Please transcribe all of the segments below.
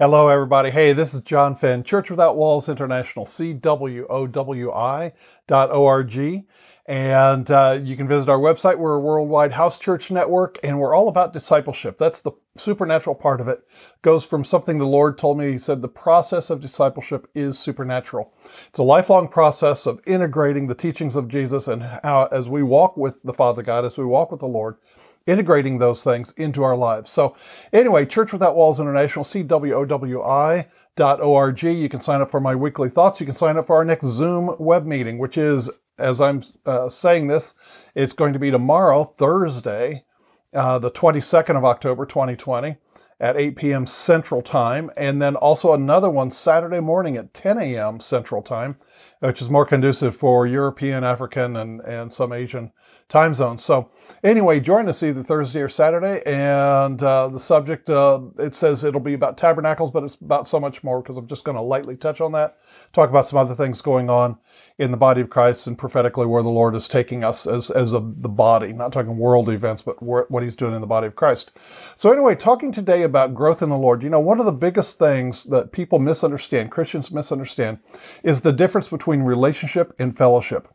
Hello, everybody. Hey, this is John Fenn, Church Without Walls International, CWOWI dot org. And uh, you can visit our website. We're a worldwide house church network, and we're all about discipleship. That's the supernatural part of it. Goes from something the Lord told me. He said the process of discipleship is supernatural. It's a lifelong process of integrating the teachings of Jesus and how, as we walk with the Father God, as we walk with the Lord, integrating those things into our lives. So, anyway, Church Without Walls International, CWOWI.org. You can sign up for my weekly thoughts. You can sign up for our next Zoom web meeting, which is, as I'm uh, saying this, it's going to be tomorrow, Thursday, uh, the 22nd of October, 2020. At 8 p.m. Central Time, and then also another one Saturday morning at 10 a.m. Central Time, which is more conducive for European, African, and, and some Asian time zones. So, anyway, join us either Thursday or Saturday. And uh, the subject, uh, it says it'll be about tabernacles, but it's about so much more because I'm just going to lightly touch on that, talk about some other things going on in the body of Christ and prophetically where the Lord is taking us as, as of the body, not talking world events, but what he's doing in the body of Christ. So, anyway, talking today about growth in the Lord, you know, one of the biggest things that people misunderstand, Christians misunderstand, is the difference between relationship and fellowship.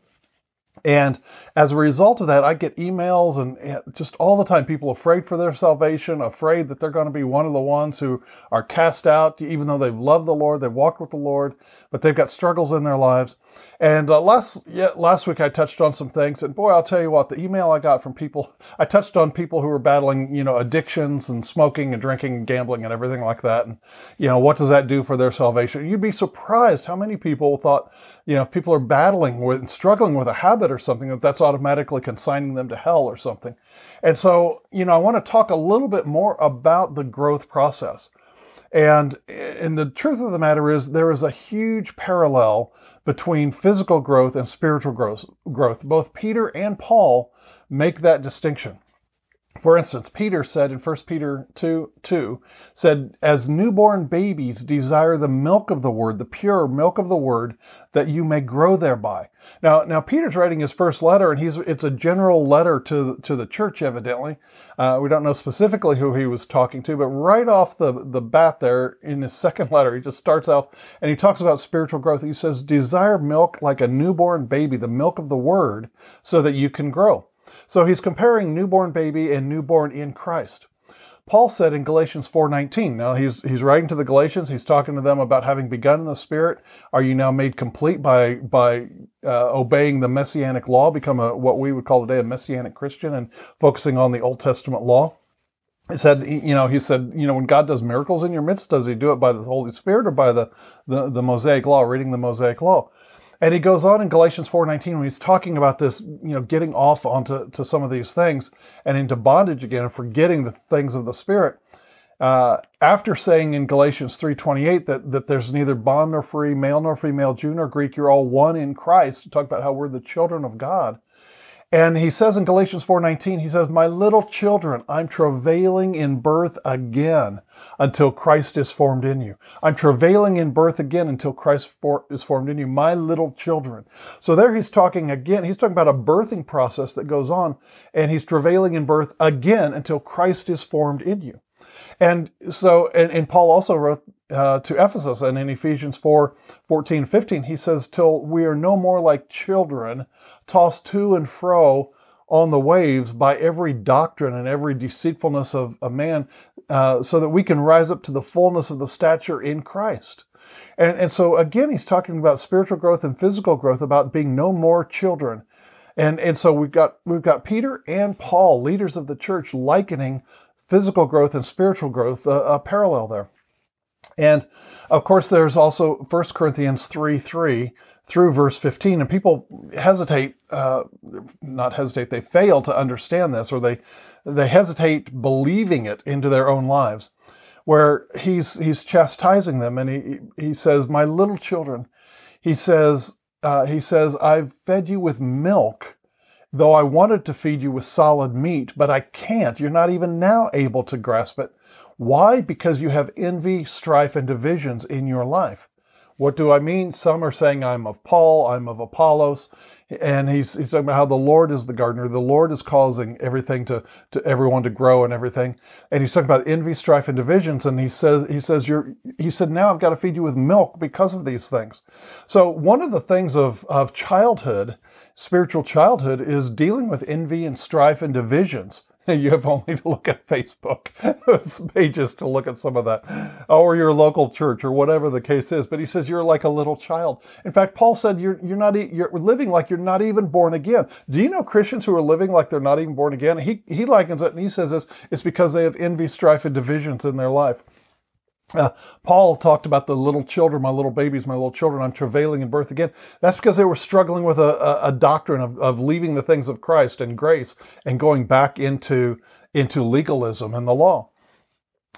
And as a result of that, I get emails and, just all the time people afraid for their salvation, afraid that they're going to be one of the ones who are cast out, even though they've loved the Lord, they've walked with the Lord, but they've got struggles in their lives. And uh, last yeah, last week I touched on some things, and boy, I'll tell you what, the email I got from people, I touched on people who were battling, you know, addictions and smoking and drinking and gambling and everything like that, and you know, what does that do for their salvation? You'd be surprised how many people thought, you know, if people are battling with struggling with a habit or something, that that's automatically consigning them to hell or something. And so, you know, I want to talk a little bit more about the growth process. And, and the truth of the matter is, there is a huge parallel between physical growth and spiritual growth. Both Peter and Paul make that distinction. For instance, Peter said in 1 Peter 2 2, said, As newborn babies desire the milk of the word, the pure milk of the word, that you may grow thereby. Now, now Peter's writing his first letter, and he's it's a general letter to, to the church, evidently. Uh, we don't know specifically who he was talking to, but right off the, the bat there in his second letter, he just starts off and he talks about spiritual growth. He says, Desire milk like a newborn baby, the milk of the word, so that you can grow. So he's comparing newborn baby and newborn in Christ. Paul said in Galatians 4:19. Now he's he's writing to the Galatians. He's talking to them about having begun in the Spirit. Are you now made complete by by uh, obeying the messianic law? Become a what we would call today a messianic Christian and focusing on the Old Testament law. He said, you know, he said, you know, when God does miracles in your midst, does He do it by the Holy Spirit or by the the, the Mosaic law, reading the Mosaic law? And he goes on in Galatians 4:19 when he's talking about this, you know, getting off onto to some of these things and into bondage again and forgetting the things of the spirit. Uh, after saying in Galatians 3:28 that that there's neither bond nor free, male nor female, Jew nor Greek, you're all one in Christ. Talk about how we're the children of God. And he says in Galatians 4:19, he says, "My little children, I'm travailing in birth again until Christ is formed in you. I'm travailing in birth again until Christ for, is formed in you, my little children." So there he's talking again, he's talking about a birthing process that goes on, and he's travailing in birth again until Christ is formed in you. And so, and, and Paul also wrote uh, to Ephesus, and in Ephesians 4 14, 15, he says, Till we are no more like children, tossed to and fro on the waves by every doctrine and every deceitfulness of a man, uh, so that we can rise up to the fullness of the stature in Christ. And, and so, again, he's talking about spiritual growth and physical growth, about being no more children. And, and so we've got, we've got Peter and Paul, leaders of the church, likening physical growth and spiritual growth, a, a parallel there. And of course, there's also 1 Corinthians 3 3 through verse 15. And people hesitate, uh, not hesitate, they fail to understand this or they, they hesitate believing it into their own lives, where he's, he's chastising them and he, he says, My little children, he says, uh, he says, I've fed you with milk, though I wanted to feed you with solid meat, but I can't. You're not even now able to grasp it. Why? Because you have envy, strife, and divisions in your life. What do I mean? Some are saying I'm of Paul, I'm of Apollos. and he's he's talking about how the Lord is the gardener, the Lord is causing everything to to everyone to grow and everything, and he's talking about envy, strife, and divisions, and he says he says you're he said now I've got to feed you with milk because of these things. So one of the things of of childhood, spiritual childhood, is dealing with envy and strife and divisions. You have only to look at Facebook those pages to look at some of that, oh, or your local church, or whatever the case is. But he says you're like a little child. In fact, Paul said you're you're not you're living like you're not even born again. Do you know Christians who are living like they're not even born again? He he likens it and he says this: it's because they have envy, strife, and divisions in their life. Uh, Paul talked about the little children, my little babies, my little children, I'm travailing in birth again. That's because they were struggling with a, a, a doctrine of, of leaving the things of Christ and grace and going back into, into legalism and the law.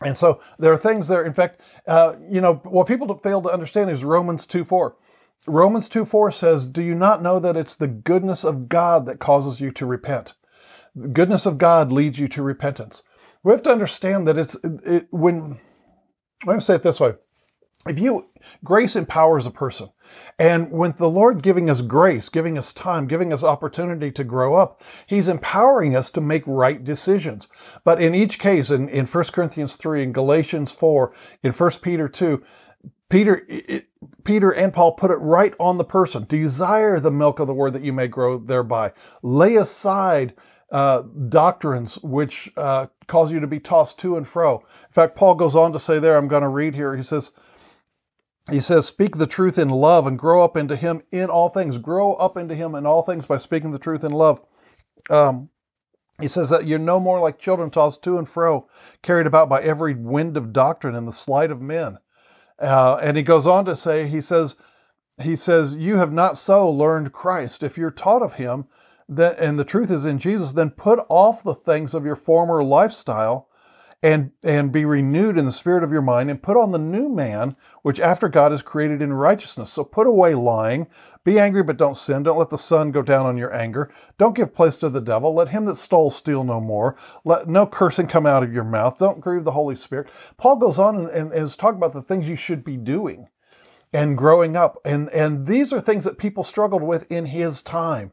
And so there are things there. In fact, uh, you know, what people fail to understand is Romans 2 4. Romans 2 4 says, Do you not know that it's the goodness of God that causes you to repent? The goodness of God leads you to repentance. We have to understand that it's it, when let me say it this way. If you, grace empowers a person. And with the Lord giving us grace, giving us time, giving us opportunity to grow up, He's empowering us to make right decisions. But in each case, in, in 1 Corinthians 3, in Galatians 4, in 1 Peter 2, Peter, it, Peter and Paul put it right on the person. Desire the milk of the word that you may grow thereby. Lay aside uh, doctrines which uh, cause you to be tossed to and fro. In fact, Paul goes on to say there, I'm going to read here, he says, he says, speak the truth in love and grow up into him in all things. Grow up into him in all things by speaking the truth in love. Um, he says that you're no more like children tossed to and fro, carried about by every wind of doctrine and the sleight of men. Uh, and he goes on to say, he says, he says, you have not so learned Christ. If you're taught of him, that, and the truth is in Jesus, then put off the things of your former lifestyle and, and be renewed in the spirit of your mind and put on the new man, which after God is created in righteousness. So put away lying. Be angry, but don't sin. Don't let the sun go down on your anger. Don't give place to the devil. Let him that stole steal no more. Let no cursing come out of your mouth. Don't grieve the Holy Spirit. Paul goes on and, and is talking about the things you should be doing and growing up. And, and these are things that people struggled with in his time.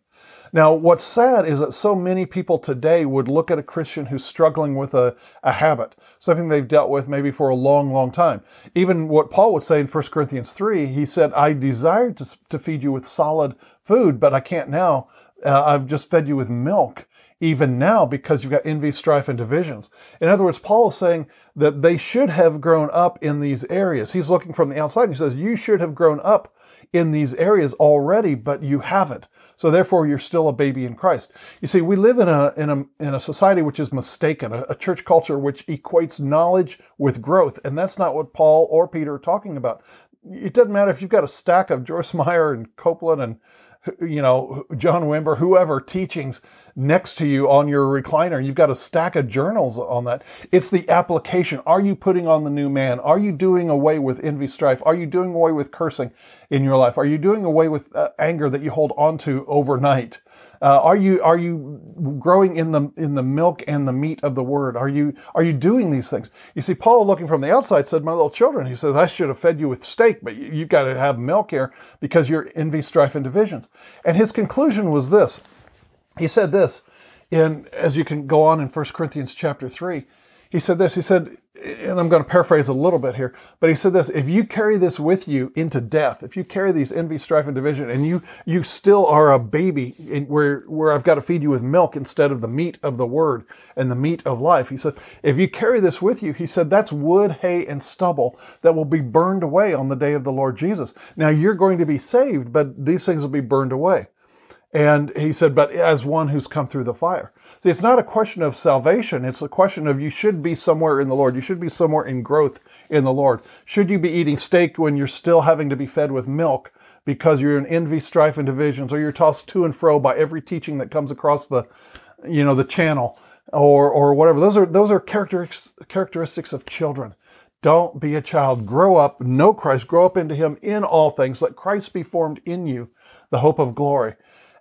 Now, what's sad is that so many people today would look at a Christian who's struggling with a, a habit, something they've dealt with maybe for a long, long time. Even what Paul would say in 1 Corinthians 3, he said, I desired to, to feed you with solid food, but I can't now. Uh, I've just fed you with milk even now because you've got envy, strife, and divisions. In other words, Paul is saying that they should have grown up in these areas. He's looking from the outside and he says, You should have grown up in these areas already, but you haven't. So therefore, you're still a baby in Christ. You see, we live in a in a in a society which is mistaken, a, a church culture which equates knowledge with growth, and that's not what Paul or Peter are talking about. It doesn't matter if you've got a stack of Joyce Meyer and Copeland and you know, John Wimber, whoever teachings next to you on your recliner. You've got a stack of journals on that. It's the application. Are you putting on the new man? Are you doing away with envy, strife? Are you doing away with cursing in your life? Are you doing away with uh, anger that you hold onto overnight? Uh, are you are you growing in the in the milk and the meat of the word? Are you are you doing these things? You see, Paul, looking from the outside, said, "My little children," he says, "I should have fed you with steak, but you, you've got to have milk here because you're envy, strife, and divisions." And his conclusion was this: He said this, in as you can go on in 1 Corinthians chapter three. He said this. He said, and I'm going to paraphrase a little bit here, but he said this, if you carry this with you into death, if you carry these envy, strife, and division, and you you still are a baby in, where, where I've got to feed you with milk instead of the meat of the word and the meat of life, he said, if you carry this with you, he said, that's wood, hay, and stubble that will be burned away on the day of the Lord Jesus. Now you're going to be saved, but these things will be burned away. And he said, but as one who's come through the fire. See, it's not a question of salvation. It's a question of you should be somewhere in the Lord. You should be somewhere in growth in the Lord. Should you be eating steak when you're still having to be fed with milk because you're in envy, strife, and divisions, or you're tossed to and fro by every teaching that comes across the, you know, the channel or, or whatever. Those are, those are characteristics, characteristics of children. Don't be a child. Grow up, know Christ, grow up into Him in all things. Let Christ be formed in you, the hope of glory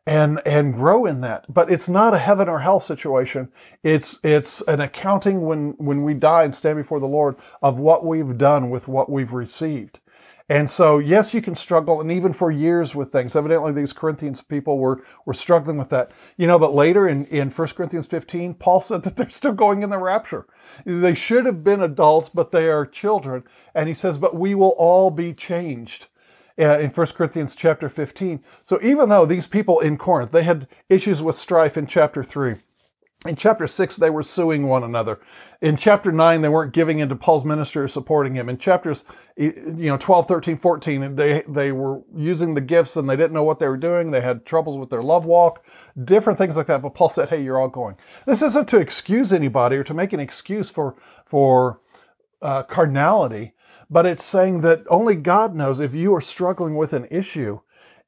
and and grow in that. But it's not a heaven or hell situation. It's it's an accounting when when we die and stand before the Lord of what we've done with what we've received. And so, yes, you can struggle, and even for years with things. Evidently, these Corinthians people were, were struggling with that. You know, but later in, in 1 Corinthians 15, Paul said that they're still going in the rapture. They should have been adults, but they are children. And he says, but we will all be changed. Uh, in 1 Corinthians chapter 15. So even though these people in Corinth, they had issues with strife in chapter 3, in chapter 6, they were suing one another. In chapter 9, they weren't giving into Paul's ministry or supporting him. In chapters you know 12, 13, 14, they, they were using the gifts and they didn't know what they were doing. They had troubles with their love walk, different things like that. But Paul said, hey, you're all going. This isn't to excuse anybody or to make an excuse for, for uh, carnality, but it's saying that only God knows if you are struggling with an issue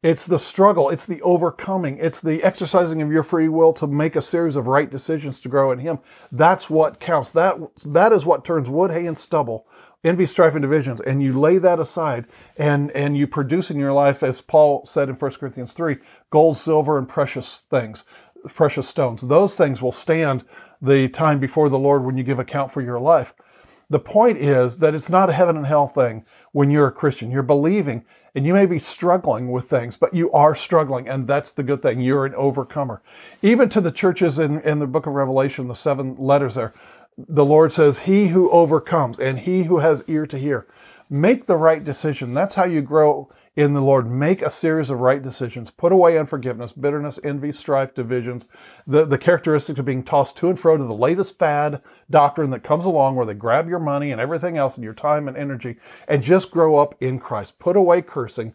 it's the struggle, it's the overcoming, it's the exercising of your free will to make a series of right decisions to grow in Him. That's what counts. That, that is what turns wood, hay, and stubble, envy, strife, and divisions. And you lay that aside and, and you produce in your life, as Paul said in 1 Corinthians 3, gold, silver, and precious things, precious stones. Those things will stand the time before the Lord when you give account for your life. The point is that it's not a heaven and hell thing when you're a Christian. You're believing and you may be struggling with things, but you are struggling, and that's the good thing. You're an overcomer. Even to the churches in, in the book of Revelation, the seven letters there, the Lord says, He who overcomes and he who has ear to hear. Make the right decision. That's how you grow in the Lord. Make a series of right decisions. Put away unforgiveness, bitterness, envy, strife, divisions, the, the characteristic of being tossed to and fro to the latest fad doctrine that comes along where they grab your money and everything else and your time and energy and just grow up in Christ. Put away cursing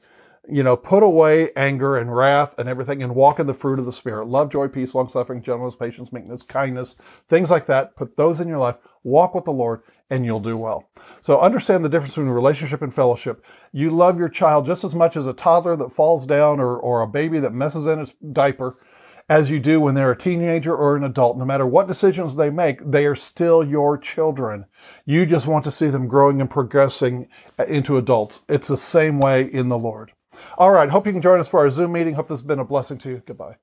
you know, put away anger and wrath and everything and walk in the fruit of the Spirit. Love, joy, peace, long suffering, gentleness, patience, meekness, kindness, things like that. Put those in your life. Walk with the Lord and you'll do well. So understand the difference between relationship and fellowship. You love your child just as much as a toddler that falls down or, or a baby that messes in its diaper as you do when they're a teenager or an adult. No matter what decisions they make, they are still your children. You just want to see them growing and progressing into adults. It's the same way in the Lord. All right. Hope you can join us for our Zoom meeting. Hope this has been a blessing to you. Goodbye.